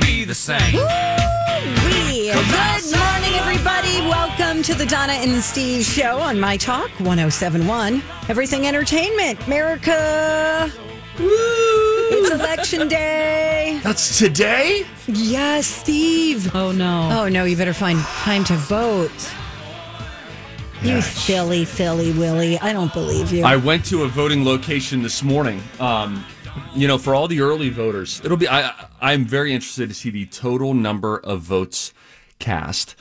Be the same. We. Good morning, everybody. Welcome to the Donna and Steve show on My Talk 1071. Everything Entertainment. America. It's election day. That's today? Yes, Steve. Oh no. Oh, no, you better find time to vote. You Yeah. silly, silly Willie. I don't believe you. I went to a voting location this morning. Um, you know, for all the early voters, it'll be. I I'm very interested to see the total number of votes cast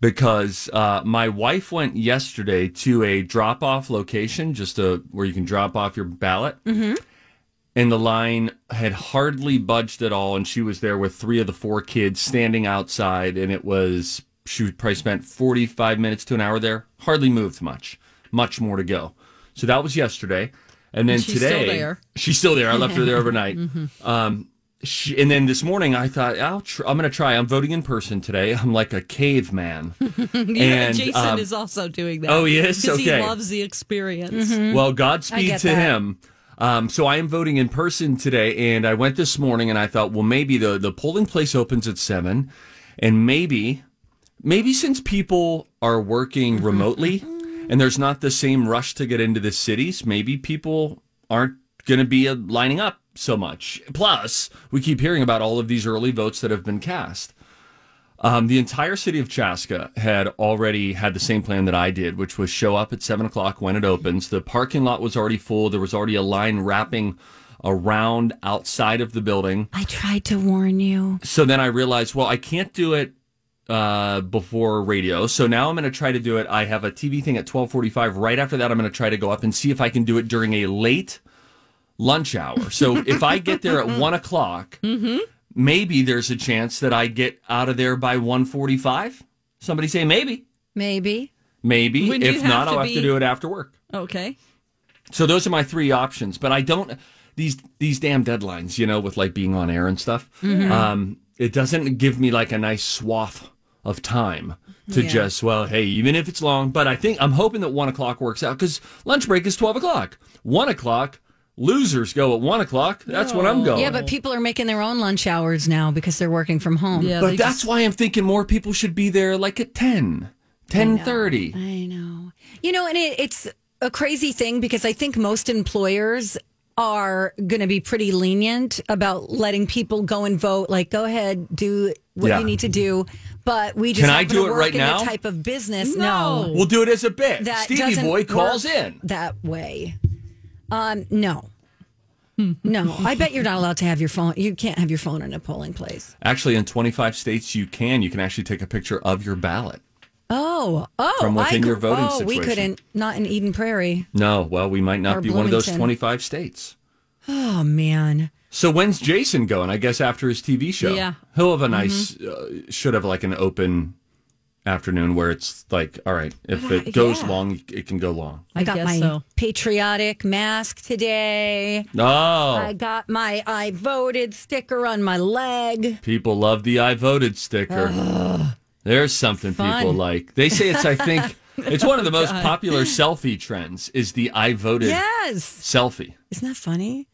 because uh, my wife went yesterday to a drop off location, just a where you can drop off your ballot. Mm-hmm. And the line had hardly budged at all, and she was there with three of the four kids standing outside, and it was she probably spent 45 minutes to an hour there, hardly moved much, much more to go. So that was yesterday. And then she's still today, there. she's still there. I left her there overnight. Um, she, and then this morning, I thought, I'll tr- I'm going to try. I'm voting in person today. I'm like a caveman. Yeah, and, Jason um, is also doing that. oh, he is? Because Okay. he loves the experience. Well, Godspeed to that. him. Um, so I am voting in person today, and I went this morning, and I thought, well, maybe the the polling place opens at seven, and maybe, maybe since people are working remotely, and there's not the same rush to get into the cities, maybe people aren't going to be uh, lining up so much. Plus, we keep hearing about all of these early votes that have been cast. Um, the entire city of Chaska had already had the same plan that I did, which was show up at seven o'clock when it opens. The parking lot was already full. There was already a line wrapping around outside of the building. I tried to warn you. So then I realized, well, I can't do it uh, before radio. So now I'm going to try to do it. I have a TV thing at 12:45. Right after that, I'm going to try to go up and see if I can do it during a late lunch hour. So if I get there at one o'clock, maybe there's a chance that I get out of there by 1:45. Somebody say maybe, Maybe. maybe. Do if not, I'll have to do it after work. Okay. So those are my three options. But I don't these these damn deadlines, you know, with like being on air and stuff. Um, it doesn't give me like a nice swath of time to Yeah. just well, hey, even if it's long. But I think I'm hoping that one o'clock works out because lunch break is twelve o'clock. One o'clock. Losers go at one o'clock. That's when I'm going. Yeah, but people are making their own lunch hours now because they're working from home. Yeah. But that's just- why I'm thinking more people should be there like at 10, 10.30. I know. You know, and it, it's a crazy thing because I think most employers are going to be pretty lenient about letting people go and vote. Like, go ahead, do what Yeah. you need to do. But we just Can I do to it work right in now? a type of business. No. No, We'll do it as a bit. that Stevie Boy calls work in. that way. Um, no. No, I bet you're not allowed to have your phone. You can't have your phone in a polling place. Actually, in 25 states, you can. You can actually take a picture of your ballot. Oh, oh, From within I, your voting oh, we couldn't. Not in Eden Prairie. No, well, we might not Or be one of those 25 states. Oh man. So when's Jason going? I guess after his TV show. Yeah. He'll have a nice, uh, should have like an open afternoon where it's like, all right, if it goes yeah. long, it can go long. I, I got my so. patriotic mask today. Oh, I got my I voted sticker on my leg. people love the I voted sticker. There's something Fun. people like. They say it's, I think, it's one of the most popular selfie trends is the I voted Yes. selfie. Isn't that funny?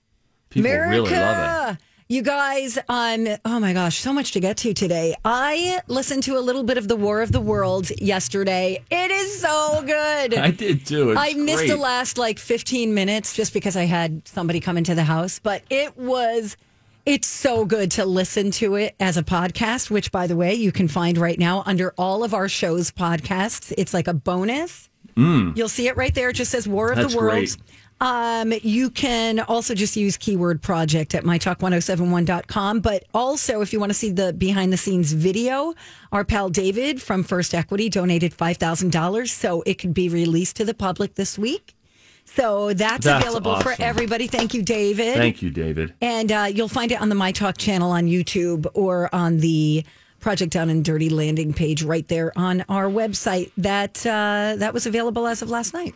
People America. really love it. You guys, um, oh my gosh, so much to get to today. I listened to a little bit of the War of the Worlds yesterday. It is so good. I did too. It's I missed great. the last like 15 minutes just because I had somebody come into the house, but it was It's so good to listen to it as a podcast, which, by the way, you can find right now under all of our shows podcasts. It's like a bonus. You'll see it right there. It just says War of That's the Worlds. great. Um, you can also just use keyword project at mytalk1071.com. But also, if you want to see the behind the scenes video, our pal David from First Equity donated $5,000. So it could be released to the public this week. So that's, That's available for everybody. Thank you, David. Thank you, David. And uh, you'll find it on the My Talk channel on YouTube or on the Project Down and Dirty landing page right there on our website. That uh, that was available as of last night.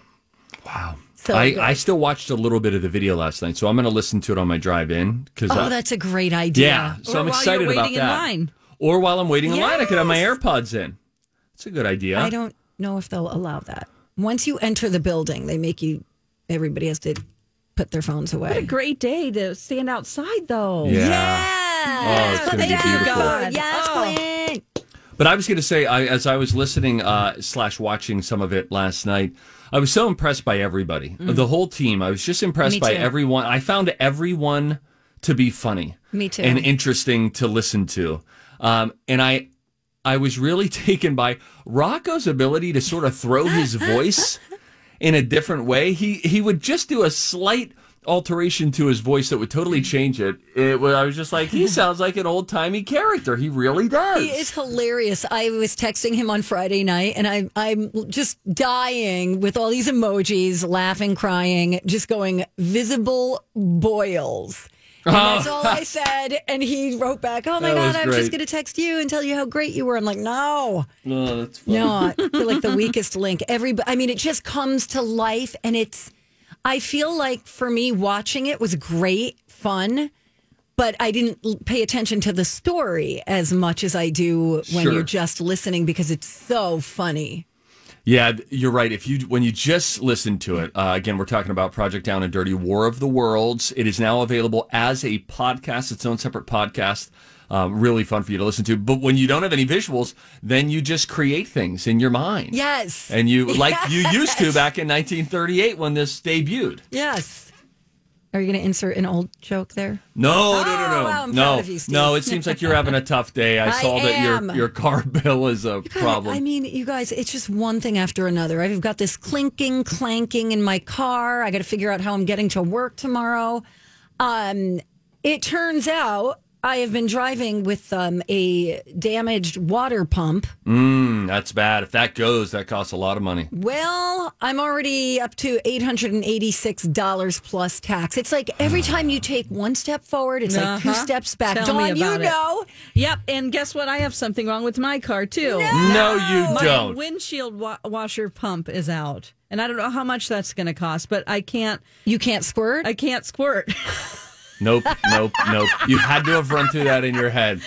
Wow. So I, good. I still watched a little bit of the video last night, so I'm going to listen to it on my drive in because Oh, that's a great idea. yeah. So Or I'm while excited you're about waiting in that. line. Or while I'm waiting in line, I could have my AirPods in. It's a good idea. I don't know if they'll allow that. Once you enter the building, they make you. Everybody has to put their phones away. What a great day to stand outside, though. Yeah. Oh, it's gonna be beautiful. Yes, Oh. Glenn. But I was going to say, I, as I was listening uh, slash watching some of it last night, I was so impressed by everybody, the whole team. I was just impressed Mm. By everyone. I found everyone to be funny, Me too. and interesting to listen to. Um, and I, I was really taken by Rocco's ability to sort of throw his voice in a different way. He he would just do a slight alteration to his voice that would totally change it. It was, I was just like, he sounds like an old timey character. He really does. He is hilarious. I was texting him on Friday night, and I'm I'm just dying with all these emojis, laughing, crying, just going visible boils. And oh. that's all I said. And he wrote back, "Oh my That god, I'm great. just going to text you and tell you how great you were." I'm like, "No, Oh, that's funny. no, I feel like the weakest link." Every, I mean, it just comes to life, and it's. I feel like for me, watching it was great, fun but I didn't pay attention to the story as much as I do when Sure. you're just listening because it's so funny. Yeah, you're right. If you when you just listen to it, uh, again, we're talking about Project Down and Dirty War of the Worlds. It is now available as a podcast, its own separate podcast. Um, really fun for you to listen to. But when you don't have any visuals, then you just create things in your mind. Yes. And you like you used to back in 1938 when this debuted. Yes. Are you going to insert an old joke there? No, no, no, Oh, no, wow, I'm no, proud of you, Steve. no. It seems like you're having a tough day. I, I saw that your your car bill is a God, problem. I mean, you guys, it's just one thing after another. I've got this clinking, clanking in my car. I got to figure out how I'm getting to work tomorrow. Um, it turns out I have been driving with um, a damaged water pump. Mm, that's bad. If that goes, that costs a lot of money. Well, I'm already up to $886 plus tax. It's like every time you take one step forward, it's like two Uh-huh. steps back. Tell me Dawn, you about it. know. Yep. And guess what? I have something wrong with my car, too. No, you My don't. windshield wa- washer pump is out. And I don't know how much that's going to cost, but I can't. You can't squirt? I can't squirt. Nope, nope, nope. You had to have run through that in your head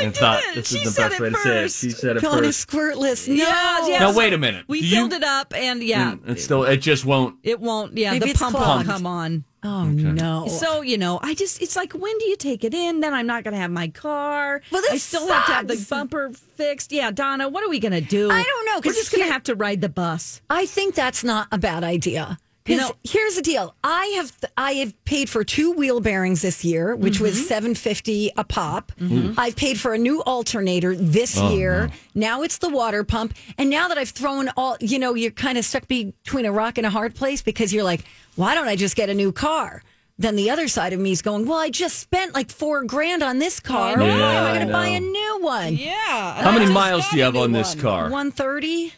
and thought this She is the best it way to say it. She said it Dawn is first. squirtless. No. Yeah, yeah. Now so wait a minute. We Do you- filled it up, and yeah, Mm, It's still. It just won't. it won't. Yeah, Maybe the pump won't come on. Oh, no. So you know, I just it's like when do you take it in? Then I'm not going to have my car. Well, this I still have to have the bumper fixed. Yeah, Donna, what are we going to do? I don't know, We're just going to have to ride the bus. I think that's not a bad idea. You know- here's the deal: I have I have paid for two wheel bearings this year, which Mm-hmm. was seven fifty a pop. I've paid for a new alternator this Oh, year. Now it's the water pump, and now that I've thrown all, you know, you're kind of stuck between a rock and a hard place because you're like, why don't I just get a new car? Then the other side of me is going, well, I just spent like four grand on this car. know. Why am I I going to buy a new one? Yeah. How many miles do you have on this car? One thirty.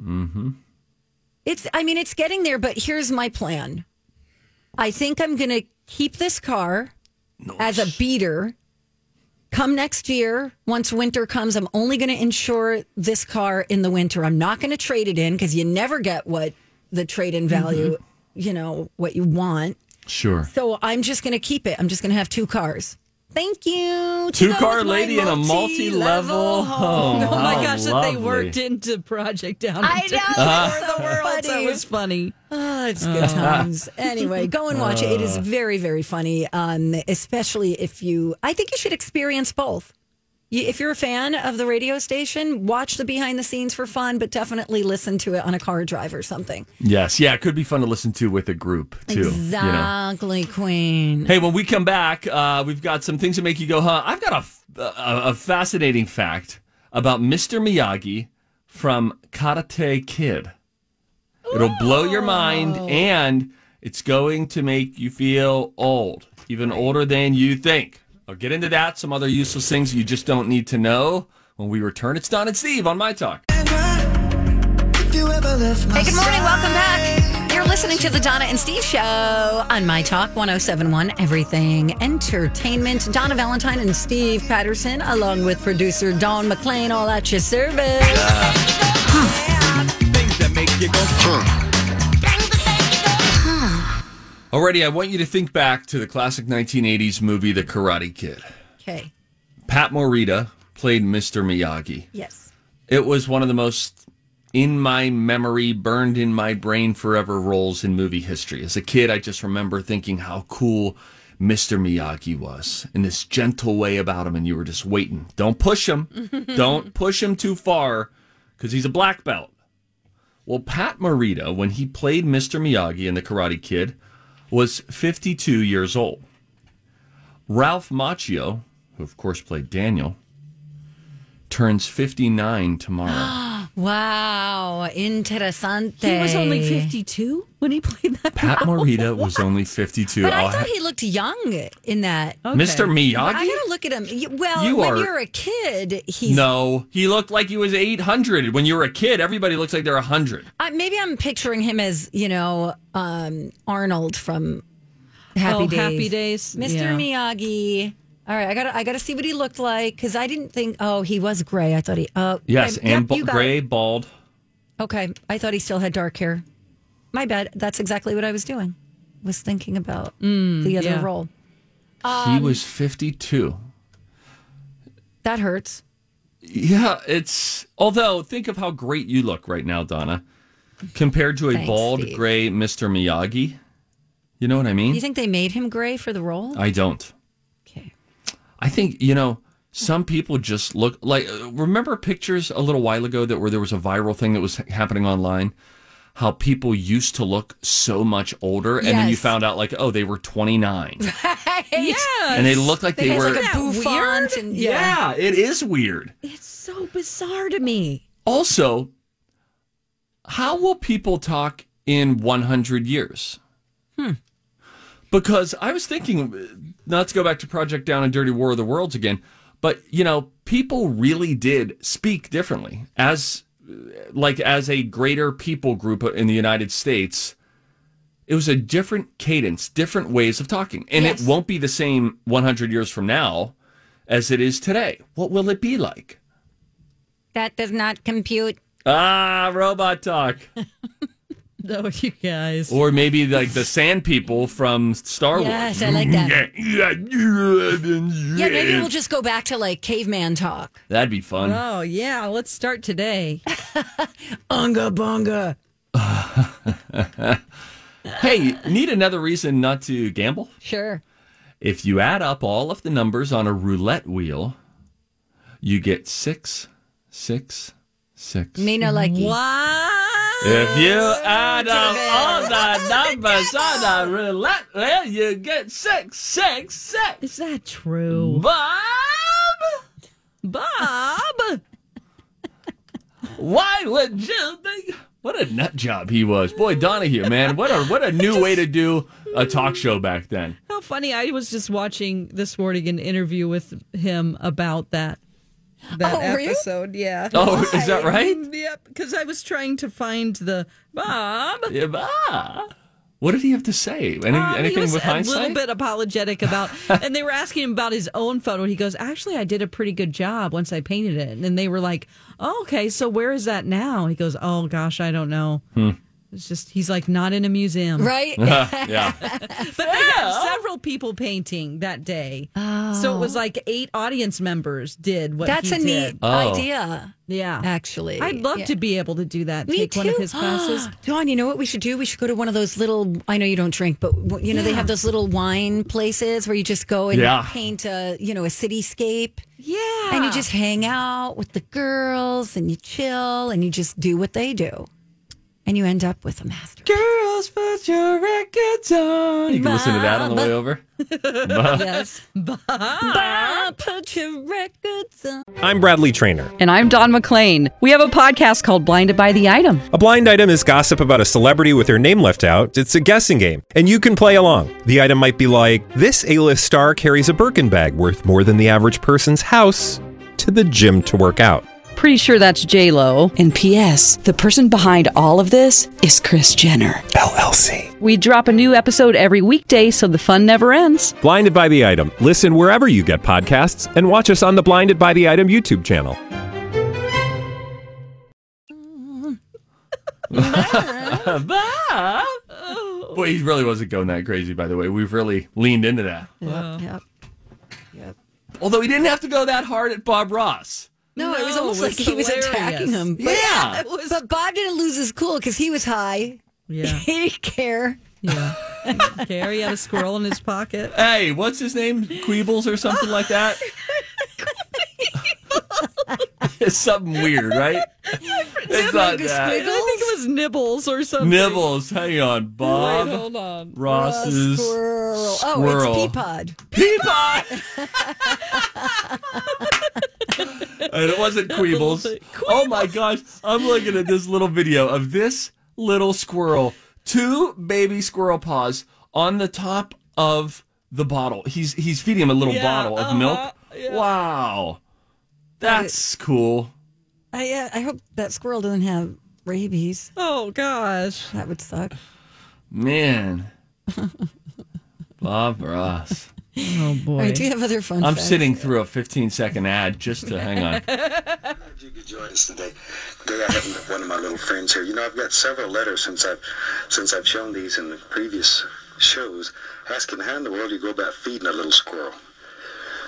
Mm-hmm. It's. I mean, it's getting there. But here's my plan. I think I'm going to keep this car as a beater. Come next year, once winter comes, I'm only going to insure this car in the winter. I'm not going to trade it in because you never get what the trade in value, mm-hmm. you know, what you want. Sure. So I'm just going to keep it. I'm just going to have two cars. Thank you. Two car lady in a multi-level home. Oh my How gosh, that they worked into Project Down. I know. Uh-huh. War of the Worlds. That Funny. was funny. Oh, it's good uh-huh. times. anyway, go and watch it. It is uh. very, very funny. Um, especially if you, I think you should experience both. If you're a fan of the radio station, watch the behind the scenes for fun, but definitely listen to it on a car drive or something. Yes, yeah, it could be fun to listen to with a group too. you know. Exactly, Queen. Hey, when we come back, uh, we've got some things that make you go, huh? I've got a, a, a fascinating fact about Mr. Miyagi from Karate Kid. It'll blow your mind, and it's going to make you feel old, even older than you think. I'll get into that, some other useless things you just don't need to know when we return. It's Don and Steve on My Talk. Hey, good morning. Welcome back. You're listening to the Donna and Steve Show on My Talk 1071 Everything Entertainment. Donna Valentine and Steve Patterson, along with producer Dawn McLean, all at your service. Things that make you go, Already, I want you to think back to the classic 1980s movie, The Karate Kid. Okay. Pat Morita played Mr. Miyagi. Yes. It was one of the most in my memory, burned in my brain forever roles in movie history. As a kid, I just remember thinking how cool Mr. Miyagi was in this gentle way about him, and you were just waiting. Don't push him. Don't push him too far because he's a black belt. Well, Pat Morita, when he played Mr. Miyagi in The Karate Kid, was 52 years old. Ralph Macchio, who of course played Daniel, turns 59 tomorrow. Wow. Interessante. He was only 52 when he played that. Pat Morita was only 52. But I'll thought ha- he looked young in that. Okay. Mr. Miyagi? I gotta look at him. Well, You when are- you're a kid, he's. No, he looked like he was 800. When you were a kid, everybody looks like they're 100. Uh, maybe I'm picturing him as you know um, Arnold from Happy Oh, Days. Happy Days? Mr. Yeah. Miyagi. All right, I got to I got to see what he looked like because I didn't think. Oh, he was gray. I thought he. Oh, Yes, okay, and yep, ba- gray, it. bald. Okay, I thought he still had dark hair. My bad. That's exactly what I was doing. Was thinking about the other yeah. role. He was 52. That hurts. Yeah, it's. Although, think of how great you look right now, Donna, compared to a Thanks, bald, Steve. gray Mr. Miyagi. You know what I mean? you think they made him gray for the role? I don't. Okay. I think you know some people just look like. uh, Remember pictures a little while ago that where there was a viral thing that was happening online. How people used to look so much older, and then you found out like, oh, they were twenty nine, Yeah. and they looked like They they were. like a bouffant weird? and yeah, it is weird. It's so bizarre to me. Also, how will people talk in 100 years? Hmm. Because I was thinking, not to go back to Project Down and Dirty War of the Worlds again, but you know, people really did speak differently as like as a greater people group in the United States. It was a different cadence, different ways of talking. And Yes. it won't be the same 100 years from now as it is today. What will it be like? That does not compute. Ah, robot talk. No, you guys. Or maybe like the sand people from Star Wars. Yes, I like that. Yeah, Yeah, maybe we'll just go back to like caveman talk. That'd be fun. Oh, yeah. Let's start today. Unga bunga. Hey, need another reason not to gamble? Sure. If you add up all of the numbers on a roulette wheel, you get six, six, six. Me no like. What? If you add up all the numbers on a roulette wheel, you get six, six, six. Is that true? Bob, Bob! why would you think? What a nut job he was, boy Donahue, man. What a what a new way to do a talk show back then. How funny. I was just watching this morning an interview with him about that. That Oh, were you? episode, yeah. Oh, is that right? Yep, because I was trying to find the Bob. Yeah, bah. What did he have to say? Any, Um, he anything was with a little bit apologetic about, and they were asking him about his own photo. He goes, "Actually, I did a pretty good job once I painted it." And they were like, oh, "Okay, so where is that now?" He goes, "Oh gosh, I don't know." Hmm. It's just he's like not in a museum. Right? yeah. But they had several people painting that day. So it was oh. like eight audience members did what That's he a did. neat Oh. idea, Yeah. actually. I'd love Yeah. to be able to do that. Me Take one of too. his classes. Dawn, you know what we should do? We should go to one of those little. I know you don't drink, but you know they have those little wine places where you just go and Yeah. paint a you know a cityscape, Yeah. and you just hang out with the girls and you chill and you just do what they do, and you end up with a master. Girls, put your records on. You can listen to that on the way over. Yes, Bah, put your records on. I'm Bradley Traynor. And I'm Don McClain. We have a podcast called Blinded by the Item. A blind item is gossip about a celebrity with their name left out. It's a guessing game, and you can play along. The item might be like this: A-list star carries a Birkin bag worth more than the average person's house to the gym to work out. Pretty sure that's J Lo. And P.S. The person behind all of this is Kris Jenner. LLC. We drop a new episode every weekday, so the fun never ends. Blinded by the item. Listen wherever you get podcasts, and watch us on the Blinded by the Item YouTube channel. Boy, he really wasn't going that crazy, by the way. We've really leaned into that. Yep. Although he didn't have to go that hard at Bob Ross. No, it was almost it like was he was attacking him. But, Yeah. It was but Bob didn't lose his cool because he was high. Yeah. He didn't care. Yeah. Gary had a squirrel in his pocket. Hey, what's his name? Queebles or something like that? it's something weird, right? It's not I think it was Nibbles or something. Nibbles. Hang on. Wait, Bob hold on. Ross's Squirrel. squirrel. Oh, it's Peapod. Peapod. And it wasn't Queebles. thing. Oh my gosh. I'm looking at this little video of this little squirrel, two baby squirrel paws on the top of the bottle. He's he's feeding him a little Yeah, bottle of uh-huh, milk. yeah. Wow. That's cool. I, uh, I hope that squirrel doesn't have rabies. Oh gosh. That would suck. Man. Bob Ross. Oh boy. All right, do you have other fun I'm facts? sitting through a 15 second ad just to hang on. If you could join us today. Today I have one of my little friends here. You know, I've got several letters since I've since I've shown these in the previous shows, asking how in the world you go about feeding a little squirrel.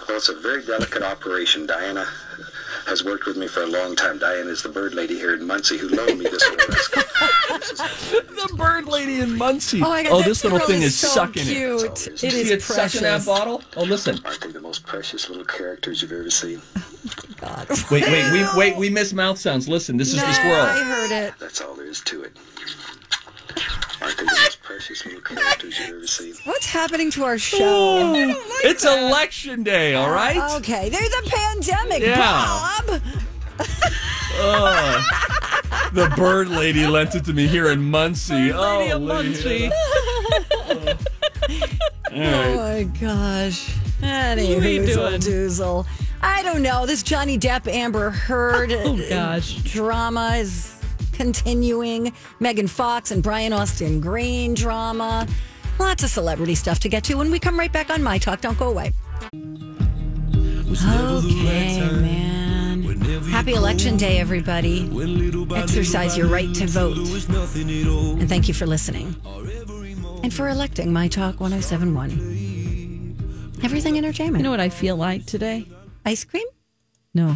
Well, it's a very delicate operation. Diana has worked with me for a long time. Diana is the bird lady here in Muncie who loaned me this little rascal. This is how it is. the bird lady in Muncie. Oh my God, oh this little thing is is so sucking it. cute. it. It See is it sucking that bottle? Oh, listen. Aren't they the most precious little characters you've ever seen? God. Wait, wait, we wait, we miss mouth sounds. Listen, this is the squirrel. I squirrel. heard it. That's all there is to it. Aren't they the most precious little characters you've ever seen? What's happening to our show? Oh, it's election day, all right? Oh, okay, there's a pandemic, Yeah. Bob. The bird lady lent it to me here in Muncie. Oh, Lady of Muncie. Oh my gosh. Anywho, What are you doing? Doozle. I don't know. This Johnny Depp Amber Heard Oh gosh. drama is continuing. Megan Fox and Brian Austin Green drama. Lots of celebrity stuff to get to when we come right back on My Talk. Don't go away. Okay, man. Happy Election Day, everybody. Exercise your right to vote. And thank you for listening. And for electing My Talk 1071. Everything entertainment. You know what I feel like today? Ice cream? No.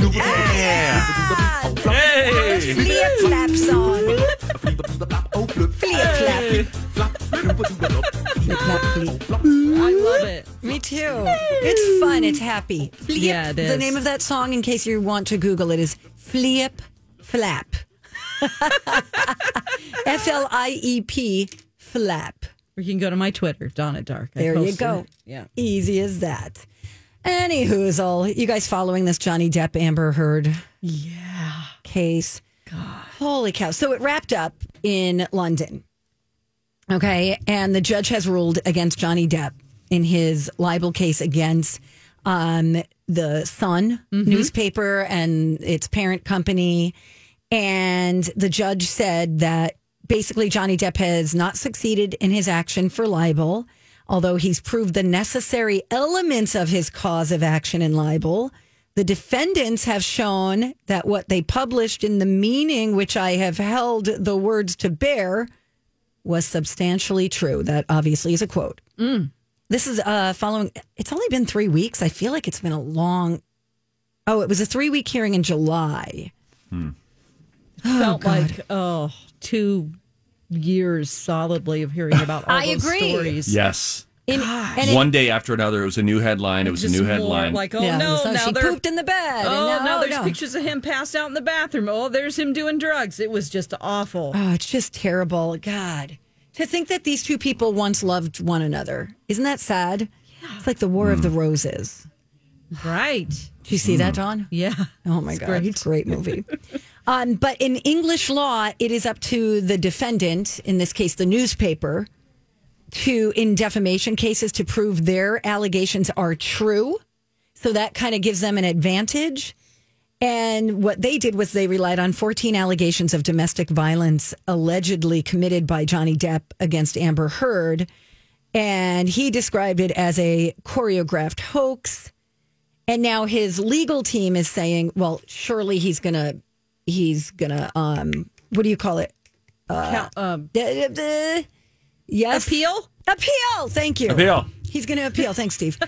Flap. Ah, Hey! Flip flap song. Flip flap. Flip flap. I love it. Me too. It's fun. It's happy. Flip. Yeah, it The name of that song, in case you want to Google it, is Flip Flap. F L I E P Flap. Or you can go to my Twitter, Donna Dark. There you go. it. Yeah. Easy as that. Anywho's all you guys following this Johnny Depp Amber Heard Yeah. case. God. Holy cow. So it wrapped up in London. Okay. And the judge has ruled against Johnny Depp in his libel case against um, the Sun newspaper and its parent company. And the judge said that basically Johnny Depp has not succeeded in his action for libel, although he's proved the necessary elements of his cause of action in libel The defendants have shown that what they published in the meaning, which I have held the words to bear, was substantially true. That obviously is a quote. This is uh, following, it's only been three weeks. I feel like it's been a long, oh, it was a three week hearing in July. Felt God. like oh, two years solidly of hearing about all I those agree. stories. Yes. In, and it- One day after another, it was a new headline. It was a new headline. Like, oh Yeah, no, so now she they're pooped in the bed. and Oh, now- now there's no. pictures of him passed out in the bathroom. Oh, there's him doing drugs. It was just awful. Oh, it's just terrible. God. To think that these two people once loved one another. Isn't that sad? Yeah. It's like the War of the hmm. Roses. Right. Did you see that, hmm. Dawn? Yeah. Oh my It's God. great. Great movie. um, but in English law, it is up to the defendant, in this case, the newspaper, to, in defamation cases, to prove their allegations are true. So that kind of gives them an advantage. And what they did was they relied on 14 allegations of domestic violence allegedly committed by Johnny Depp against Amber Heard. And he described it as a choreographed hoax. And now his legal team is saying, well, surely he's going to, he's going to, um, what do you call it? Count- um, Uh, uh, yes. appeal? Appeal. Thank you. Appeal. He's going to appeal. Thanks, Steve.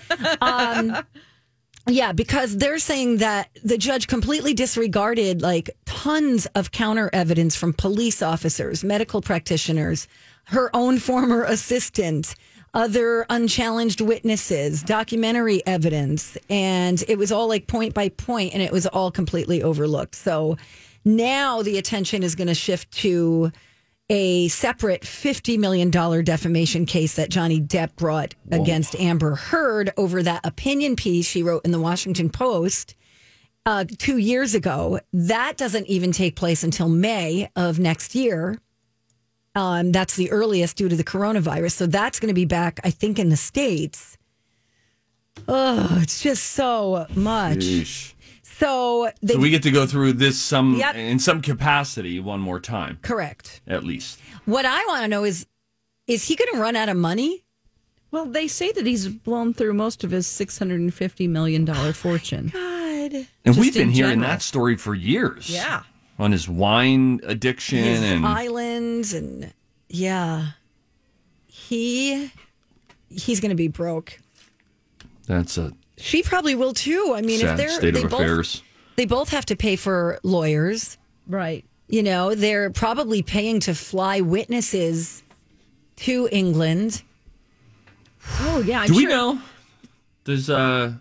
Um, yeah, because they're saying that the judge completely disregarded like tons of counter evidence from police officers, medical practitioners, her own former assistant, other unchallenged witnesses, documentary evidence. And it was all like point by point, and it was all completely overlooked. So now the attention is going to shift to a separate $50 million defamation case that Johnny Depp brought against Amber Heard over that opinion piece she wrote in the Washington Post uh, two years ago. That doesn't even take place until May of next year. Um, that's the earliest due to the coronavirus. So that's going to be back, I think, in the States. Oh, it's just so much. Yeesh. So they So we get to go through this some Yep. in some capacity one more time, correct. at least. What I want to know is is he going to run out of money? Well, they say that he's blown through most of his $650 million oh fortune. God. And Just we've been hearing general. that story for years. Yeah. On his wine addiction his and islands and yeah he he's gonna be broke that's a she probably will too i mean if they're state they of both affairs. they both have to pay for lawyers Right. you know they're probably paying to fly witnesses to england Oh, yeah. I'm Do we know? Does uh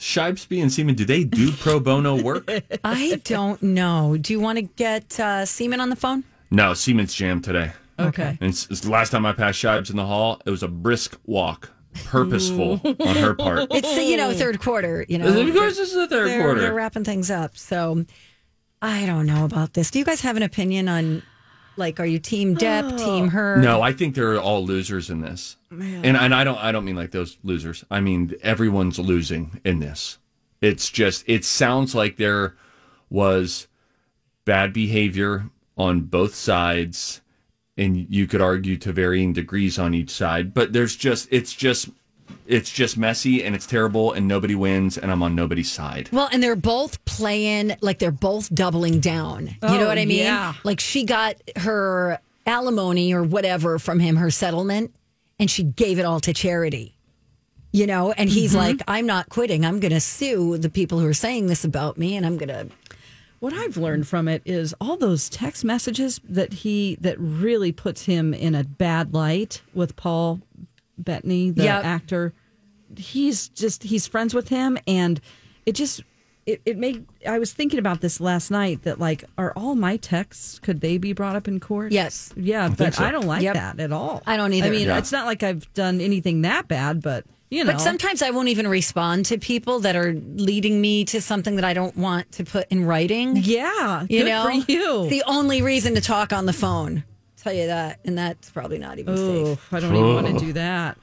Shibesby and Seaman do they do pro bono work? i don't know do you want to get uh seaman on the phone no, Seaman's jammed today. Okay. And it's, it's the last time I passed Shibes in the hall, it was a brisk walk, purposeful on her part. it's you know third quarter you know Of course, this is the third they're, quarter. they're wrapping things up. So I don't know about this. Do you guys have an opinion on like are you team Depp, oh. team her? No, I think they're all losers in this, and and I don't I don't mean like those losers. I mean everyone's losing in this. It's just it sounds like there was bad behavior on both sides, and you could argue to varying degrees on each side. But there's just it's just it's just messy and it's terrible, and nobody wins, and I'm on nobody's side. Well, and they're both playing like they're both doubling down. you know Oh, what I mean? yeah. Like she got her alimony or whatever from him, her settlement, and she gave it all to charity. You know, and he's Mm-hmm. like, I'm not quitting. I'm going to sue the people who are saying this about me, and I'm going to. What I've learned from it is all those text messages that he that really puts him in a bad light with Paul Bettany, the Yep. actor. He's just he's friends with him, and it just it, it made. I was thinking about this last night that like are all my texts could they be brought up in court? Yes. yeah, but so. I don't like Yep. that at all. I don't either. I mean, Yeah. it's not like I've done anything that bad, but you know, But sometimes I won't even respond to people that are leading me to something that I don't want to put in writing. yeah, You good know, for you. It's the only reason to talk on the phone. I'll Tell you that, and that's probably not even Oh, safe. I don't even want to do that.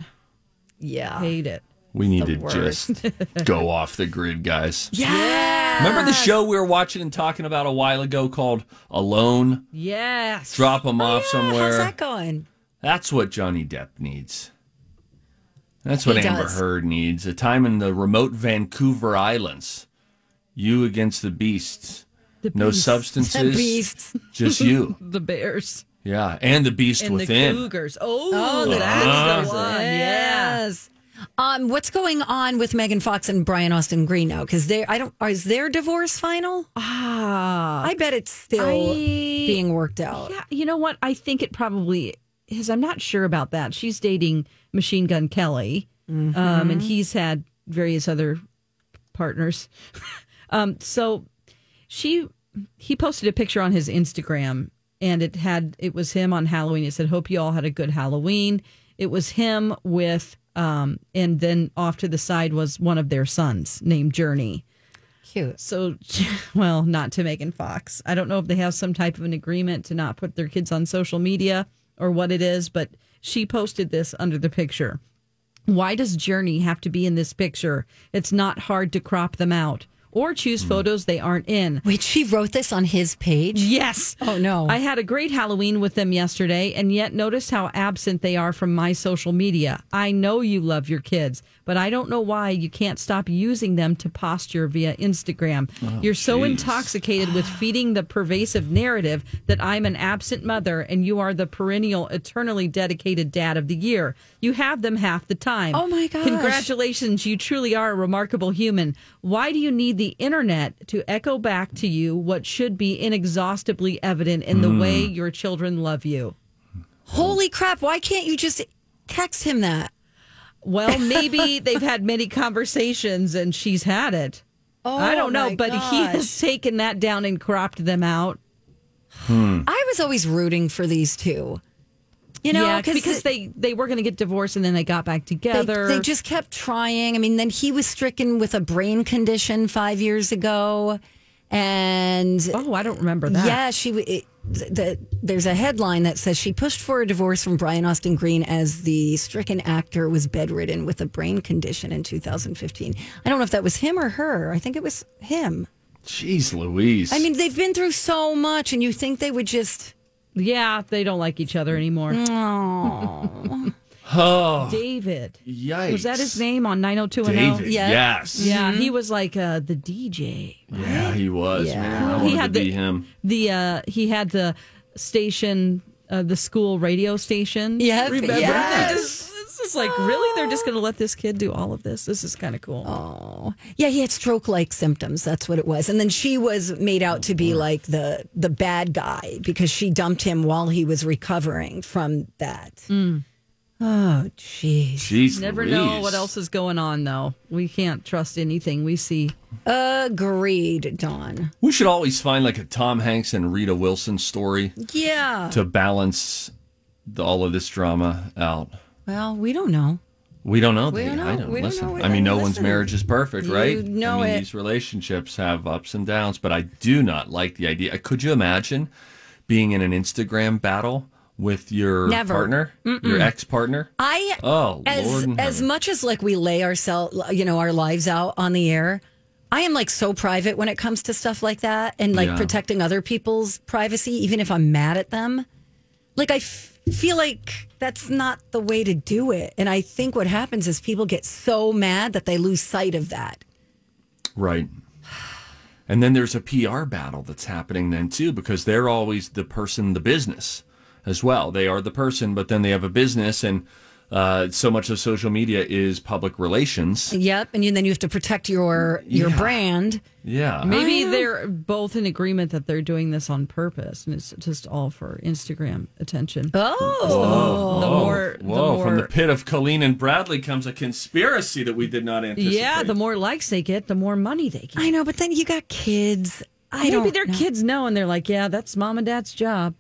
Yeah. Hate it. We need to worst. just go off the grid, guys. Yeah. Remember the show we were watching and talking about a while ago called Alone? Yes. Drop them off oh, somewhere. How's that going? That's what Johnny Depp needs. That's what He Amber does. Heard needs. A time in the remote Vancouver Islands. You against the beasts. The no beasts. substances. beasts. Just you. The bears Yeah. And the beast and within. the cougars. Oh, Oh, that's that's the one. Yes. Um, what's going on with Megan Fox and Brian Austin Green now? Because they, I don't, is their divorce final? Ah, I bet it's still I- being worked out. Yeah, you know what? I think it probably is. I'm not sure about that. She's dating Machine Gun Kelly, um, and he's had various other partners. um, so she he posted a picture on his Instagram, and it had it was him on Halloween. It said, "Hope you all had a good Halloween." It was him with, um, and then off to the side was one of their sons named Journey. Cute. So, well, not to Megan Fox. I don't know if they have some type of an agreement to not put their kids on social media or what it is, but she posted this under the picture. Why does Journey have to be in this picture? It's not hard to crop them out or choose mm. photos they aren't in. Wait, she wrote this on his page? Yes. Oh, no. I had a great Halloween with them yesterday, and yet notice how absent they are from my social media. I know you love your kids, but I don't know why you can't stop using them to posture via Instagram. Oh, You're so jeez. intoxicated with feeding the pervasive narrative that I'm an absent mother and you are the perennial, eternally dedicated dad of the year. You have them half the time. Oh, my gosh. Congratulations. You truly are a remarkable human. Why do you need the internet to echo back to you what should be inexhaustibly evident in the way hmm. your children love you? Holy crap. Why can't you just text him that? Well, maybe they've had many conversations and she's had it. Oh, I don't oh know, my but he has taken that down and cropped them out. Hmm. I was always rooting for these two. You know, yeah, because they they were going to get divorced and then they got back together. they just kept trying. I mean, then he was stricken with a brain condition five years ago. And oh, I don't remember that. Yeah, she. w- It, the, there's a headline that says she pushed for a divorce from Brian Austin Green as the stricken actor was bedridden with a brain condition in 2015. I don't know if that was him or her. I think it was him. Jeez Louise. I mean, they've been through so much, and you think they would just. Yeah, they don't like each other anymore. oh, David. yikes. Was that his name on 90210? David. Yeah. Yes. Yeah, he was like uh, the DJ. Yeah, he was, Yeah. man. I He wanted had to the- be him. The uh, he had the station, uh, the school radio station. Yep, remember? yes. This, this is like really they're just going to let this kid do all of this. This is kind of cool. Oh, yeah, he had stroke-like symptoms. That's what it was. And then she was made out to be like the the bad guy because she dumped him while he was recovering from that. Mm. Oh, jeez. Jeez Never Louise. know what else is going on though. We can't trust anything we see. Agreed, Dawn. We should always find like a Tom Hanks and Rita Wilson story Yeah. to balance the, all of this drama out. Well, we don't know. We don't know. We don't know. I don't We don't know. I mean, no Listen. one's marriage is perfect, You right? know I mean, these relationships have ups and downs, but I do not like the idea. Uh, could you imagine being in an Instagram battle with your Never. partner, your ex partner? I Oh, as Lord as much as like we lay ourselves, you know, our lives out on the air. I am like so private when it comes to stuff like that and like Yeah. protecting other people's privacy, even if I'm mad at them. Like I f- feel like that's not the way to do it, and I think what happens is people get so mad that they lose sight of that. Right. And then there's a PR battle that's happening then too, because they're always the person, the business as well. They are the person, but then they have a business, and uh, so much of social media is public relations. Yep, and you, then you have to protect your your Yeah. brand. Yeah. Maybe they're both in agreement that they're doing this on purpose and it's just all for Instagram attention. Oh, the more, the Whoa, from the pit of Colleen and Bradley comes a conspiracy that we did not anticipate. yeah, the more likes they get, the more money they get. I know, but then you got kids. I Maybe don't their know. kids know and they're like, yeah, that's mom and dad's job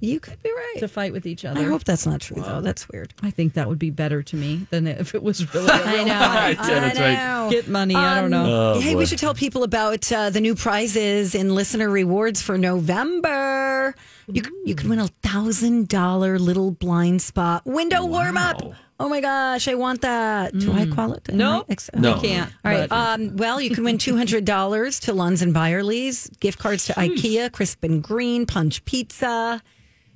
You could be right. to fight with each other. I hope that's not true, though. That's weird. I think that would be better to me than if it was really. I know. Right, yeah, that's right. know. Get money. I don't know. Oh, hey, boy. we should tell people about uh, the new prizes and listener rewards for November. You, c- you could win a thousand dollar little blind spot window warm up. Oh my gosh, I want that. Do I qualify? Nope. Ex- No. You can't. All right. Um, well, you can win two hundred dollars to Lunds and Byerly's, gift cards to IKEA, Crisp and Green, Punch Pizza.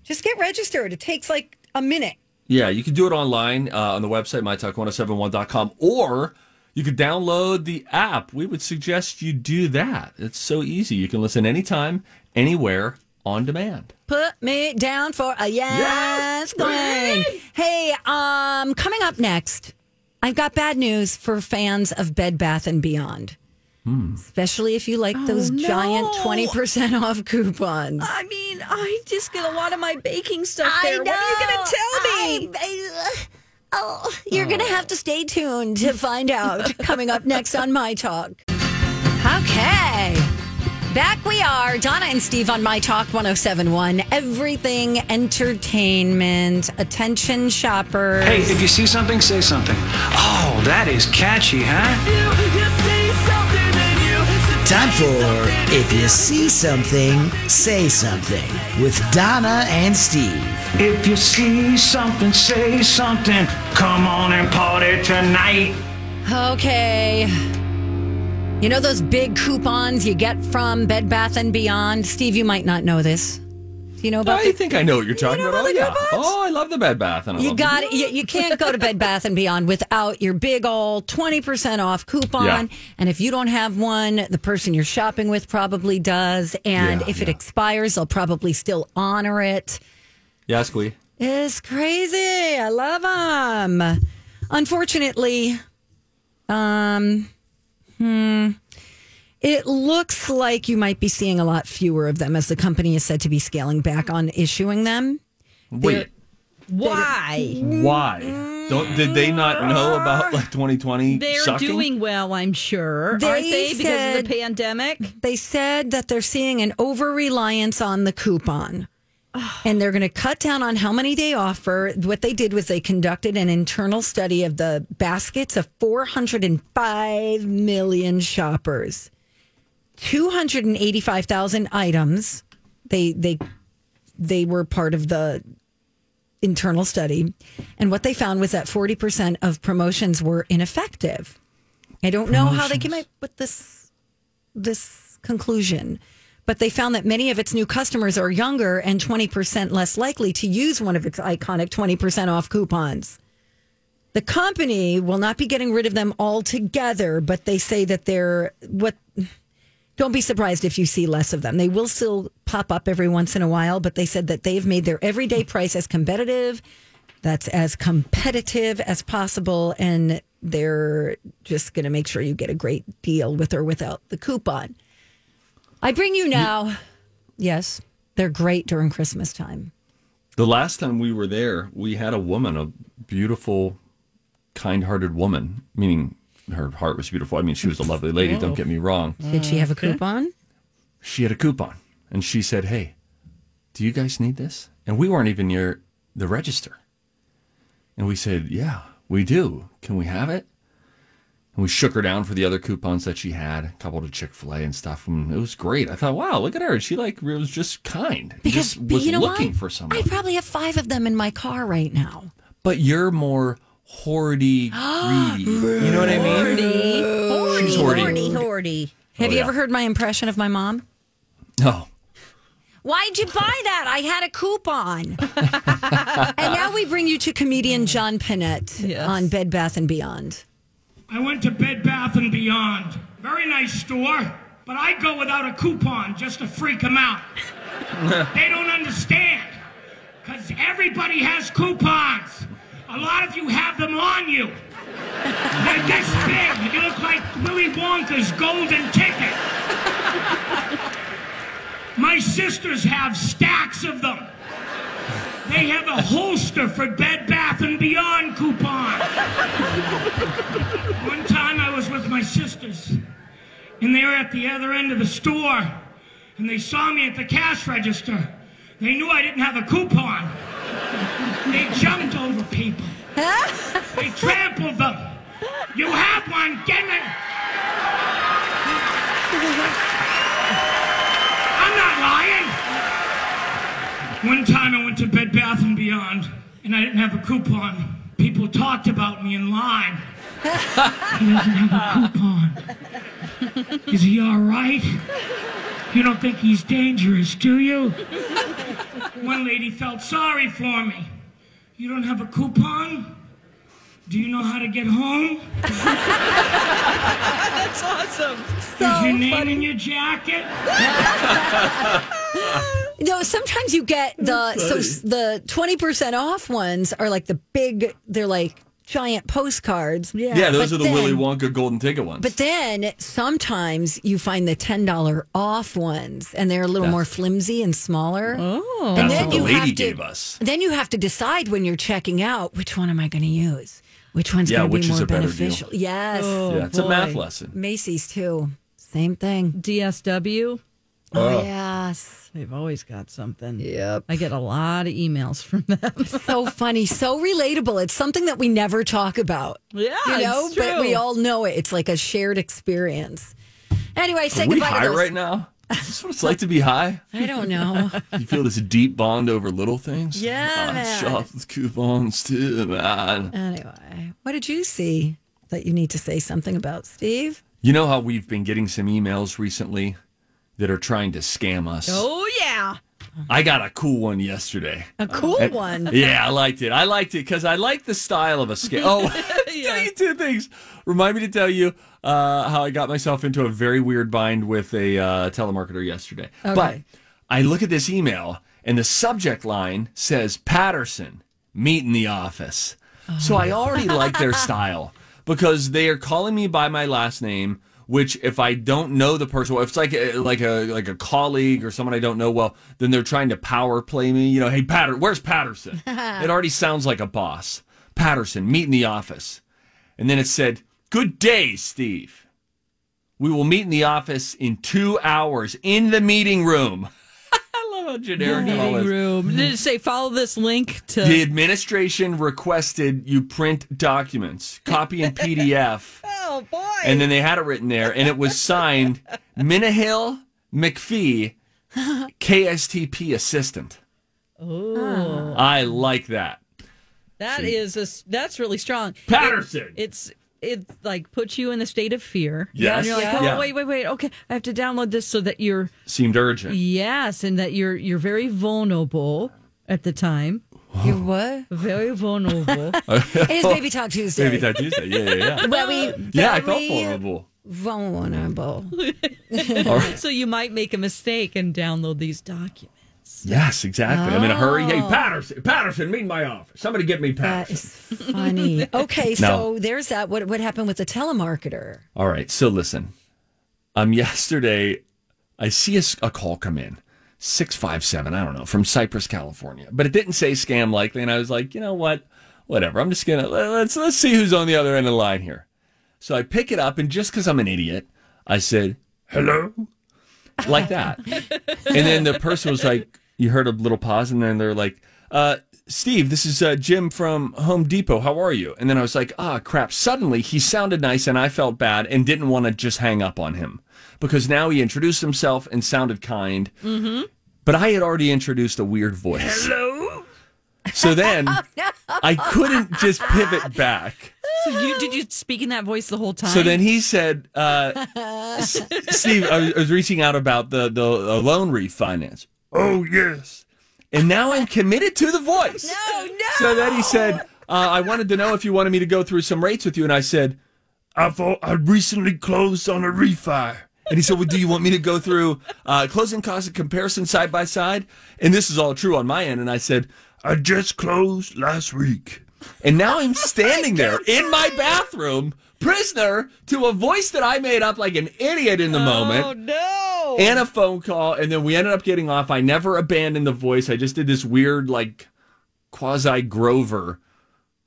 Just get registered. It takes like a minute. Yeah, you can do it online uh, on the website, mytalk1071.com, or you could download the app. We would suggest you do that. It's so easy. You can listen anytime, anywhere, on demand. Put me down for a yes, Glenn. Hey, um, coming up next, I've got bad news for fans of Bed Bath and Beyond. Hmm. Especially if you like oh, those no. giant 20% off coupons. I mean, I just get a lot of my baking stuff I there. What are you going to tell me? I- I- uh, oh, you're going to have to stay tuned to find out. Coming up next on My Talk. Okay. Back we are, Donna and Steve on My Talk 1071. Everything entertainment, attention shopper. Hey, if you see something, say something. Oh, that is catchy, huh? Time for If You See Something, Say Something with Donna and Steve. If you see something, say something. Come on and party tonight. Okay. You know those big coupons you get from Bed Bath and Beyond? Steve, you might not know this. You know about I the think I know what you're talking know about. about Oh, yeah. Oh, I love the Bed Bath. And I You got it. You, you can't go to Bed Bath and Beyond without your big old 20% off coupon. Yeah. And if you don't have one, the person you're shopping with probably does. And Yeah, if it expires, they'll probably still honor it. Yeah, Squee. It's crazy. I love them. Unfortunately, um, hmm, it looks like you might be seeing a lot fewer of them as the company is said to be scaling back on issuing them. Wait, Why? Mm-hmm. why? Don't did they not know about like 2020 They're sucking? doing well, I'm sure. Aren't They they? Because of the pandemic? They said that they're seeing an over reliance on the coupon. And they're going to cut down on how many they offer. What they did was they conducted an internal study of the baskets of 405 million shoppers. 285,000 items. They they they were part of the internal study. And what they found was that 40% of promotions were ineffective. I don't know how they came up with this this conclusion, but they found that many of its new customers are younger and 20% less likely to use one of its iconic 20% off coupons. The company will not be getting rid of them altogether, but they say that they're what don't be surprised if you see less of them. They will still pop up every once in a while, but they said that they've made their everyday price as competitive, that's as competitive as possible, and they're just going to make sure you get a great deal with or without the coupon. I bring you now. Yes, they're great during Christmas time. The last time we were there, we had a woman, a beautiful, kind-hearted woman, meaning her heart was beautiful. I mean, she was a lovely lady. Don't get me oh. wrong. Did she have a mm. coupon? She had a coupon, and she said, "Hey, do you guys need this?" And we weren't even near the register, and we said, "Yeah, we do. Can we have it?" And we shook her down for the other coupons that she had, a couple to Chick Fil A and stuff, and it was great. I thought, "Wow, look at her! She like was just kind, Because just was you know looking what? for someone." I probably have five of them in my car right now. But you're more hoardy, greedy. You know what I mean? She's hoardy. Hordy, hordy. Have Oh, you yeah. ever heard my impression of my mom? No. Why'd you buy that? I had a coupon. and now we bring you to comedian John Pinette Yes. on Bed Bath and Beyond. I went to Bed Bath and Beyond. Very nice store, but I go without a coupon just to freak them out. they don't understand because everybody has coupons. A lot of you have them on you. They're this big. You look like Willy Wonka's golden ticket. My sisters have stacks of them. They have a holster for Bed Bath and Beyond coupon. One time I was with my sisters, and they were at the other end of the store, and they saw me at the cash register. They knew I didn't have a coupon. They jumped over people. They trampled them. You have one, get it. I'm not lying. One time I went to Bed Bath and Beyond, and I didn't have a coupon. People talked about me in line. He doesn't have a coupon. Is he all right? You don't think he's dangerous, do you? One lady felt sorry for me. You don't have a coupon? Do you know how to get home? That's awesome. Is your name in your jacket? No, sometimes you get the so the twenty percent off ones are like the big. They're like giant postcards. Yeah, Yeah, those But are the then- Willy Wonka golden ticket ones. But then sometimes you find the ten dollar off ones, and they're a little That's- more flimsy and smaller. Oh, That's and then what the you lady have to, gave us. Then you have to decide when you're checking out which one am I going to use? Which one's Yeah, going to be is more a better deal. beneficial? Yes, oh, yeah, it's a math lesson. Macy's too. Same thing. DSW. Oh, oh, yes. They've always got something. Yep. I get a lot of emails from them. so funny, so relatable. It's something that we never talk about. Yeah, you know, it's but we all know it. It's like a shared experience. Anyway, say Are we goodbye high to those. right now? Is this what it's like to be high? I don't know. You feel this deep bond over little things? Yeah, I man. shop with coupons too, man. anyway, what did you see that you need to say something about, Steve? You know how we've been getting some emails recently that are trying to scam us? oh yeah. I got a cool one yesterday. A cool And- one. Yeah, I liked it. I liked it because I like the style of a scam. Oh, tell you two things. Remind me to tell you uh, how I got myself into a very weird bind with a uh, telemarketer yesterday. But I look at this email and the subject line says Patterson, meet in the office. So I already like their style because they are calling me by my last name. Which, if I don't know the person, if it's like a, like a like a colleague or someone I don't know well, then they're trying to power play me. You know, hey Patter, where's Patterson? it already sounds like a boss. Patterson, meet in the office, and then it said, "Good day, Steve. We will meet in the office in two hours in the meeting room." I generic it all Meeting is. room. Did it say follow this link to? The administration requested you print documents, copy in PDF. oh boy. And then they had it written there, and it was signed Minahill McPhee, KSTP assistant. oh, I like that. that See? is a s that's really strong. Patterson. It- it's it like puts you in a state of fear. Yes. And you're like, oh Yeah. wait, wait, wait. Okay, I have to download this so that you're Seemed urgent. yes, and that you're you're very vulnerable at the time. You what? Very vulnerable. It is Baby Talk Tuesday. Baby Talk Tuesday. Yeah, yeah, yeah. we Yeah, I felt vulnerable. Vulnerable. All right. so you might make a mistake and download these documents. Yes, exactly. I'm in a hurry. Hey, Oh. Patterson, Patterson, meet my office. Somebody get me Patterson. is funny. Okay, No. so there's that. What what happened with the telemarketer? All right. So listen, um, yesterday I see a call come in, six five seven. I don't know from Cypress, California, but it didn't say scam likely, and I was like, you know what, whatever. I'm just gonna let's let's see who's on the other end of the line here. So I pick it up, and just because I'm an idiot, I said hello, like that, and then the person was like, you heard a little pause, and then they're like, uh. Steve, this is uh, Jim from Home Depot. How are you? And then I was like, ah, crap. Suddenly he sounded nice and I felt bad and didn't want to just hang up on him because now he introduced himself and sounded kind. Mm-hmm. But I had already introduced a weird voice. Hello? So then I couldn't just pivot back. So you did you speak in that voice the whole time? So then he said, uh, S- Steve, I was, I was reaching out about the, the uh, loan refinance. Oh, yes. And now I'm committed to the voice. No, no. So then he said, uh, I wanted to know if you wanted me to go through some rates with you. And I said, I've I recently closed on a refi. And he said, Well, do you want me to go through uh, closing costs and comparison side by side? And this is all true on my end. And I said, I just closed last week. And now I'm oh standing there in my bathroom, prisoner to a voice that I made up like an idiot in the oh, moment Oh no. and a phone call, and then we ended up getting off. I never abandoned the voice. I just did this weird, like, quasi Grover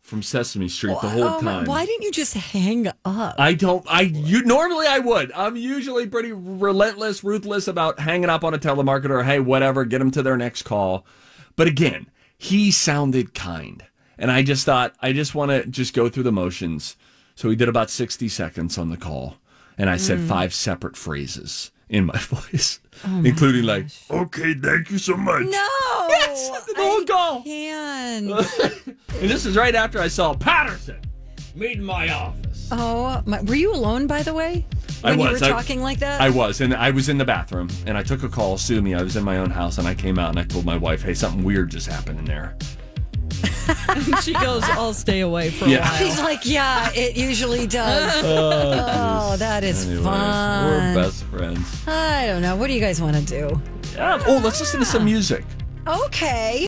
from Sesame Street the whole Oh, time. why didn't you just hang up? I don't. I you normally I would. I'm usually pretty relentless, ruthless about hanging up on a telemarketer. Hey, whatever, get them to their next call. But again, he sounded kind, and I just thought I just want to just go through the motions. So we did about 60 seconds on the call, and I said Mm. five separate phrases in my voice, Oh my including like, "Okay, thank you so much." No. Yes, the whole call. And And this is right after I saw Patterson Meet in my office. Oh, my, were you alone, by the way? When I was. You were talking like that? I was. And I was in the bathroom and I took a call. Sue me. I was in my own house and I came out and I told my wife, hey, something weird just happened in there. she goes, I'll stay away for yeah. a while. She's like, yeah, it usually does. oh, oh that is Anyways, fun. We're best friends. I don't know. What do you guys want to do? Yeah. Oh, let's listen to some music. Okay.